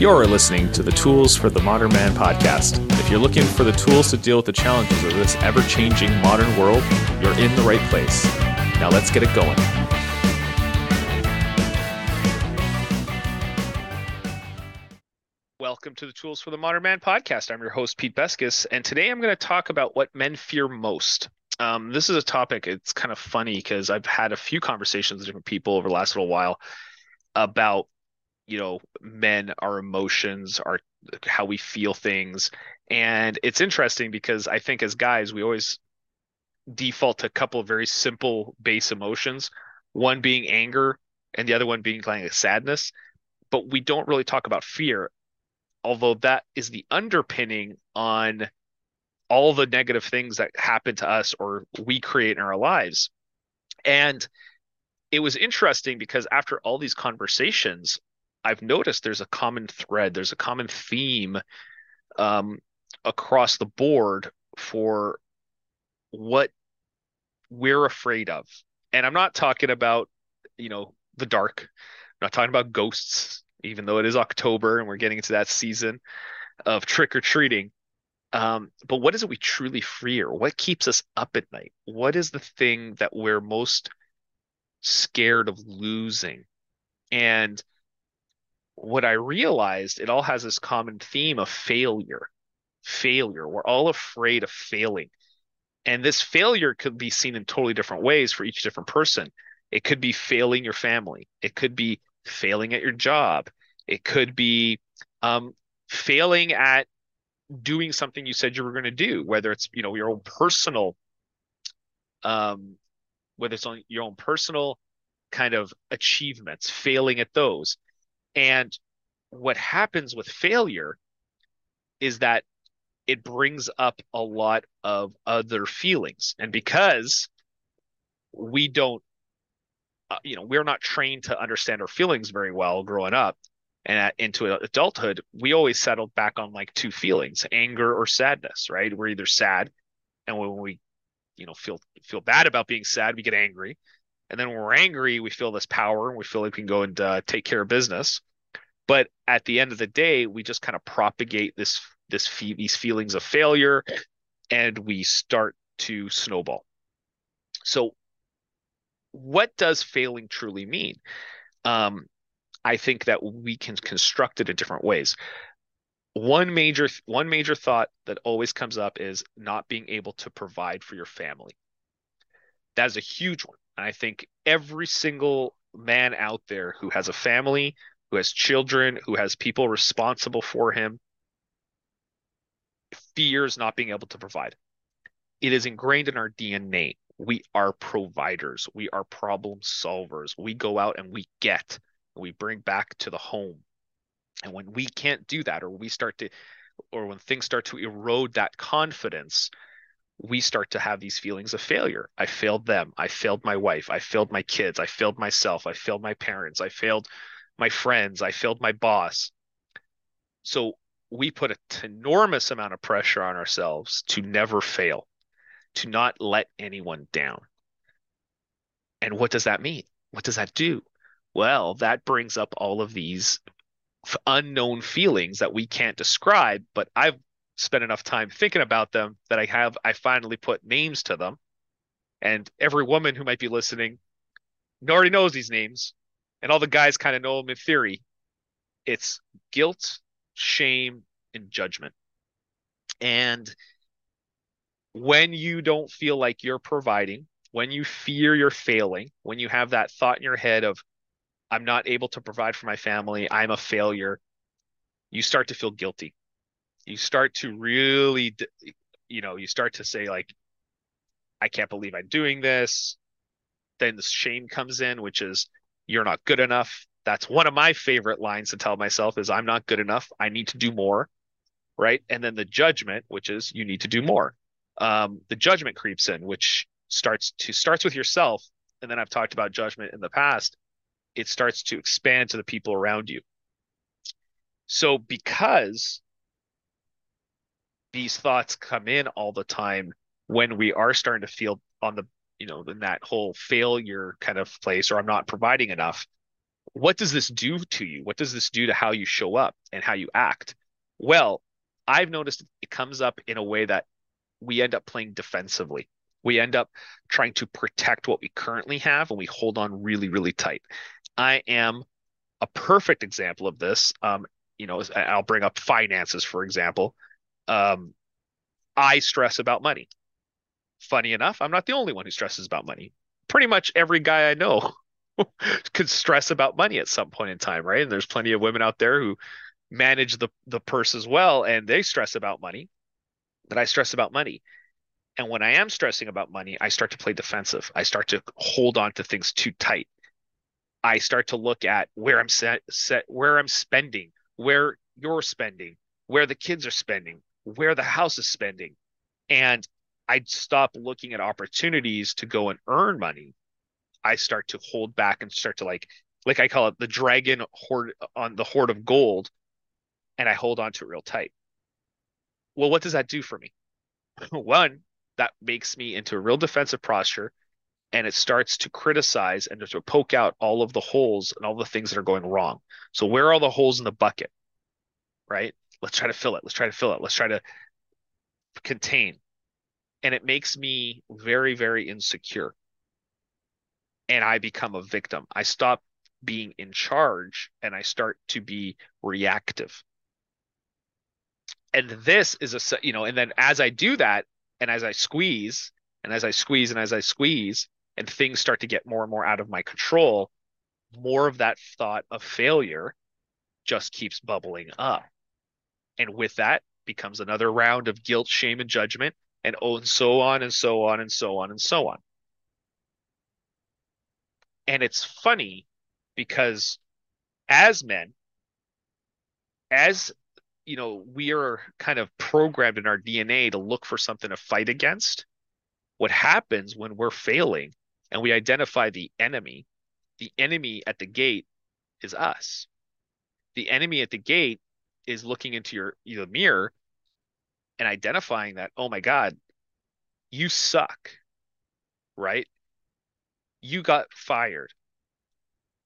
You're listening to the Tools for the Modern Man podcast. If you're looking for the tools to deal with the challenges of this ever changing modern world, you're in the right place. Now let's get it going. Welcome to the Tools for the Modern Man podcast. I'm your host, Pete Beskas, and today I'm going to talk about what men fear most. Um, this is a topic, it's kind of funny because I've had a few conversations with different people over the last little while about you know men our emotions our how we feel things. And it's interesting because i think as guys we always default to a couple of very simple base emotions one being anger and the other one being kind of sadness. But we don't really talk about fear although that is the underpinning on all the negative things that happen to us or we create in our lives. And it was interesting because after all these conversations I've noticed there's a common thread, there's a common theme um, across the board for what we're afraid of. And I'm not talking about, you know, the dark. I'm not talking about ghosts, even though it is October and we're getting into that season of trick or treating. Um, but what is it we truly fear? What keeps us up at night? What is the thing that we're most scared of losing? And what I realized, it all has this common theme of failure. Failure. We're all afraid of failing. And this failure could be seen in totally different ways for each different person. It could be failing your family, it could be failing at your job, it could be um, failing at doing something you said you were going to do, whether it's you know your own personal, um, whether it's on your own personal kind of achievements, failing at those. And what happens with failure is that it brings up a lot of other feelings. And because we don't, uh, you know, we're not trained to understand our feelings very well growing up and at, into adulthood, we always settled back on like two feelings anger or sadness, right? We're either sad. And when we, you know, feel feel bad about being sad, we get angry. And then when we're angry, we feel this power and we feel like we can go and uh, take care of business. But at the end of the day, we just kind of propagate this this these feelings of failure, and we start to snowball. So, what does failing truly mean? Um, I think that we can construct it in different ways. One major one major thought that always comes up is not being able to provide for your family. That is a huge one. And I think every single man out there who has a family, who has children, who has people responsible for him, fears not being able to provide. It is ingrained in our DNA. We are providers. We are problem solvers. We go out and we get, we bring back to the home. And when we can't do that, or we start to, or when things start to erode that confidence, we start to have these feelings of failure. I failed them. I failed my wife. I failed my kids. I failed myself. I failed my parents. I failed my friends. I failed my boss. So we put an enormous amount of pressure on ourselves to never fail, to not let anyone down. And what does that mean? What does that do? Well, that brings up all of these unknown feelings that we can't describe, but I've spent enough time thinking about them that I have I finally put names to them. And every woman who might be listening already knows these names, and all the guys kind of know them in theory. It's guilt, shame, and judgment. And when you don't feel like you're providing, when you fear you're failing, when you have that thought in your head of, I'm not able to provide for my family, I'm a failure, you start to feel guilty. You start to really, you know, you start to say, like, I can't believe I'm doing this. Then the shame comes in, which is, you're not good enough. That's one of my favorite lines to tell myself is I'm not good enough. I need to do more. Right. And then the judgment, which is you need to do more. Um, the judgment creeps in, which starts to starts with yourself. And then I've talked about judgment in the past. It starts to expand to the people around you. So because these thoughts come in all the time when we are starting to feel on the you know in that whole failure kind of place or i'm not providing enough what does this do to you? What does this do to how you show up and how you act? Well, I've noticed it comes up in a way that we end up playing defensively. We end up trying to protect what we currently have and we hold on really, really tight. I am a perfect example of this. Um, you know, I'll bring up finances, for example. Um, I stress about money. Funny enough, I'm not the only one who stresses about money. Pretty much every guy I know could stress about money at some point in time, right? And there's plenty of women out there who manage the the purse as well, and they stress about money. But I stress about money. And when I am stressing about money, I start to play defensive. I start to hold on to things too tight. I start to look at where I'm set, set where I'm spending, where you're spending, where the kids are spending, where the house is spending. And I'd stop looking at opportunities to go and earn money. I start to hold back and start to like like I call it the dragon hoard on the hoard of gold and I hold on to it real tight. Well, what does that do for me? One, that makes me into a real defensive posture and it starts to criticize and to poke out all of the holes and all the things that are going wrong. So where are all the holes in the bucket? Right? Let's try to fill it. Let's try to fill it. Let's try to contain. And it makes me very, very insecure. And I become a victim. I stop being in charge and I start to be reactive. And this is a, you know, and then as I do that and as I squeeze and as I squeeze and as I squeeze, and things start to get more and more out of my control, more of that thought of failure just keeps bubbling up. And with that becomes another round of guilt, shame, and judgment, and oh, and so on and so on and so on and so on. And it's funny because as men, as you know, we are kind of programmed in our DNA to look for something to fight against. What happens when we're failing and we identify the enemy, the enemy at the gate is us. The enemy at the gate is looking into your, your mirror and identifying that, oh my God, you suck, right? You got fired.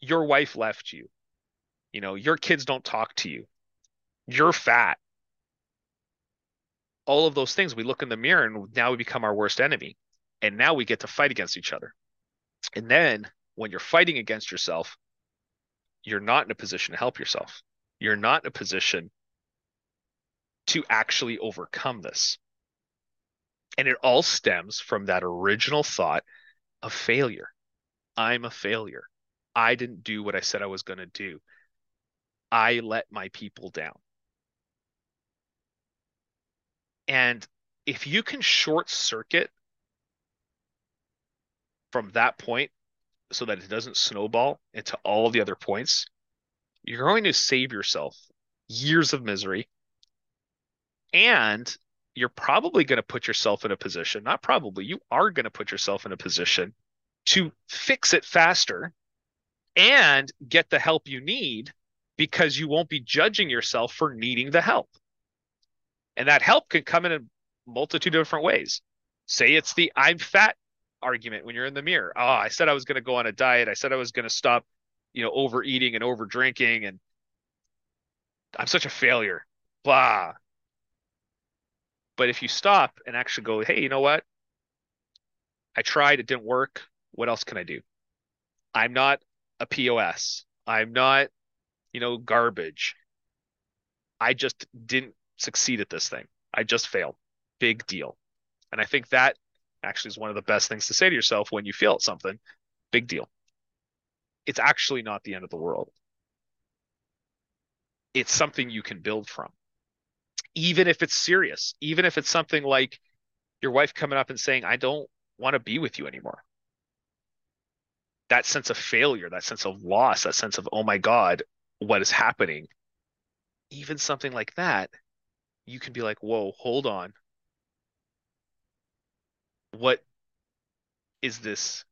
Your wife left you. You know, your kids don't talk to you. You're fat. All of those things, we look in the mirror and now we become our worst enemy. And now we get to fight against each other. And then when you're fighting against yourself, you're not in a position to help yourself. You're not in a position to actually overcome this. And it all stems from that original thought of failure. I'm a failure. I didn't do what I said I was going to do. I let my people down. And if you can short circuit from that point so that it doesn't snowball into all the other points, you're going to save yourself years of misery. And you're probably going to put yourself in a position, not probably, you are going to put yourself in a position to fix it faster and get the help you need because you won't be judging yourself for needing the help. And that help can come in a multitude of different ways. Say it's the I'm fat argument when you're in the mirror. Oh, I said I was going to go on a diet. I said I was going to stop, you know, overeating and over drinking, and I'm such a failure. Blah. But if you stop and actually go, hey, you know what? I tried, it didn't work. What else can I do? I'm not a POS. I'm not, you know, garbage. I just didn't succeed at this thing. I just failed. Big deal. And I think that actually is one of the best things to say to yourself when you feel something. Big deal. It's actually not the end of the world. It's something you can build from. Even if it's serious, even if it's something like your wife coming up and saying, I don't want to be with you anymore. That sense of failure, that sense of loss, that sense of, oh my God, what is happening? Even something like that, you can be like, whoa, hold on what is this?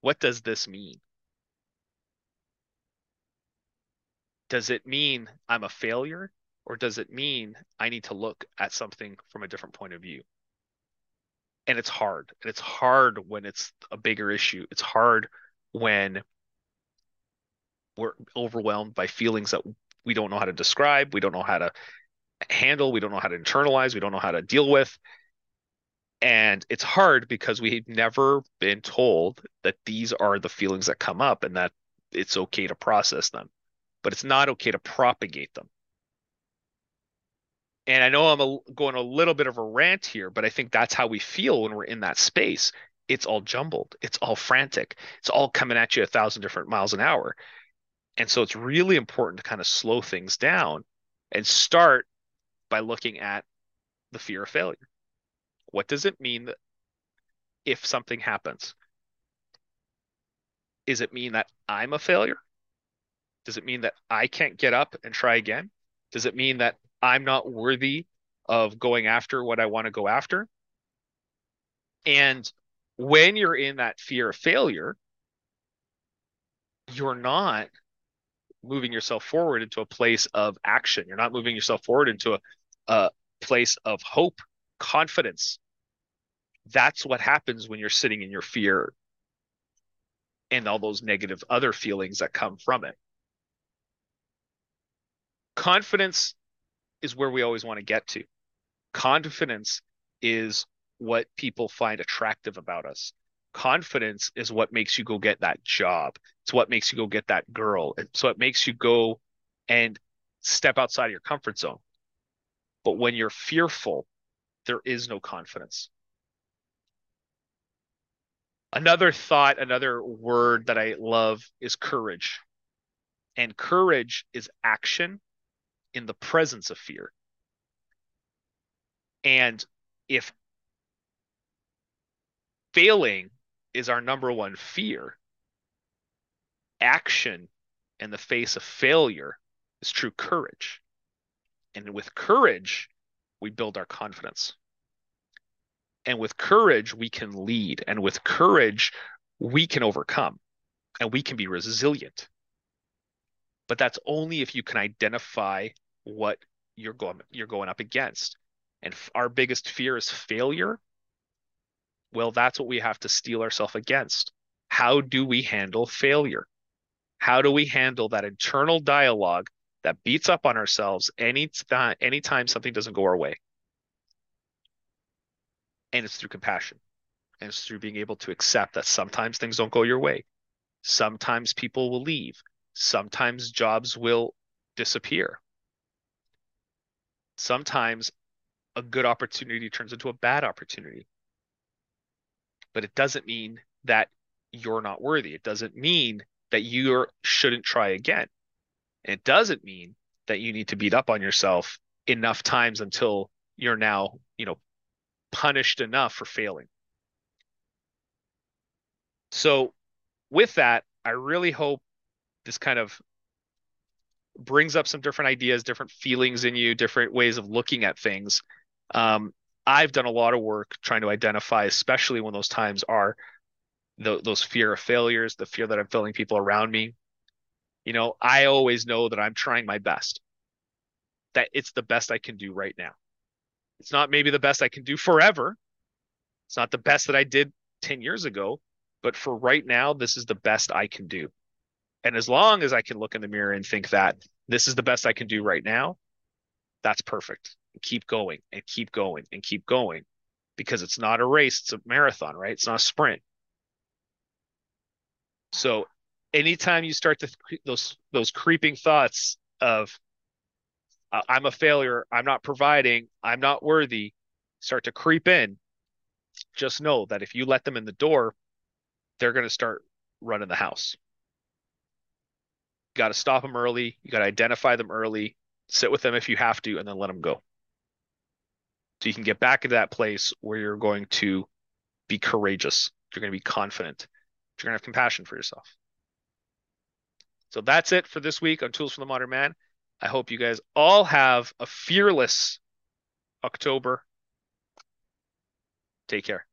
What does this mean? Does it mean I'm a failure? Or does it mean I need to look at something from a different point of view? And it's hard. And it's hard when it's a bigger issue. It's hard when we're overwhelmed by feelings that we don't know how to describe, we don't know how to handle, we don't know how to internalize, we don't know how to deal with. And it's hard because we've never been told that these are the feelings that come up and that it's okay to process them, but it's not okay to propagate them. And I know I'm a, going a little bit of a rant here, but I think that's how we feel when we're in that space. It's all jumbled, it's all frantic, it's all coming at you a thousand different miles an hour. And so it's really important to kind of slow things down and start by looking at the fear of failure. What does it mean that if something happens? Is it mean that I'm a failure? Does it mean that I can't get up and try again? Does it mean that I'm not worthy of going after what I want to go after? And when you're in that fear of failure, you're not moving yourself forward into a place of action. You're not moving yourself forward into a, a place of hope, confidence. That's what happens when you're sitting in your fear and all those negative other feelings that come from it. Confidence is where we always want to get to. Confidence is what people find attractive about us confidence is what makes you go get that job. It's what makes you go get that girl. It's what makes you go and step outside of your comfort zone. But when you're fearful, there is no confidence. Another thought, another word that I love is courage. And courage is action in the presence of fear. And if failing is our number one fear. Action in the face of failure is true courage. And with courage, we build our confidence. And with courage, we can lead. And with courage, we can overcome and we can be resilient. But that's only if you can identify what you're going you're going up against. And our biggest fear is failure well, that's what we have to steel ourselves against. How do we handle failure? How do we handle that internal dialogue that beats up on ourselves any anytime something doesn't go our way? And it's through compassion. And it's through being able to accept that sometimes things don't go your way. Sometimes people will leave. Sometimes jobs will disappear. Sometimes a good opportunity turns into a bad opportunity but it doesn't mean that you're not worthy. It doesn't mean that you shouldn't try again. And it doesn't mean that you need to beat up on yourself enough times until you're now, you know, punished enough for failing. So, with that, I really hope this kind of brings up some different ideas, different feelings in you, different ways of looking at things. Um, I've done a lot of work trying to identify, especially when those times are the, those fear of failures, the fear that I'm feeling people around me. You know, I always know that I'm trying my best, that it's the best I can do right now. It's not maybe the best I can do forever. It's not the best that I did 10 years ago, but for right now, this is the best I can do. And as long as I can look in the mirror and think that this is the best I can do right now, that's perfect keep going and keep going and keep going because it's not a race, it's a marathon, right? It's not a sprint. So anytime you start to those those creeping thoughts of I'm a failure, I'm not providing, I'm not worthy, start to creep in, just know that if you let them in the door, they're going to start running the house. You got to stop them early. You got to identify them early, sit with them if you have to, and then let them go. So you can get back into that place where you're going to be courageous. You're going to be confident. You're going to have compassion for yourself. So that's it for this week on Tools for the Modern Man. I hope you guys all have a fearless October. Take care.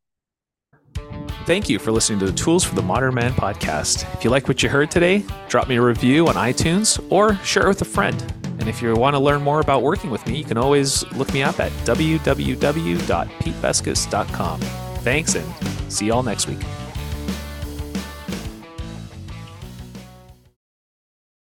Thank you for listening to the Tools for the Modern Man podcast. If you like what you heard today, drop me a review on iTunes or share it with a friend. And if you want to learn more about working with me, you can always look me up at www.petebeskas.com. Thanks and see you all next week.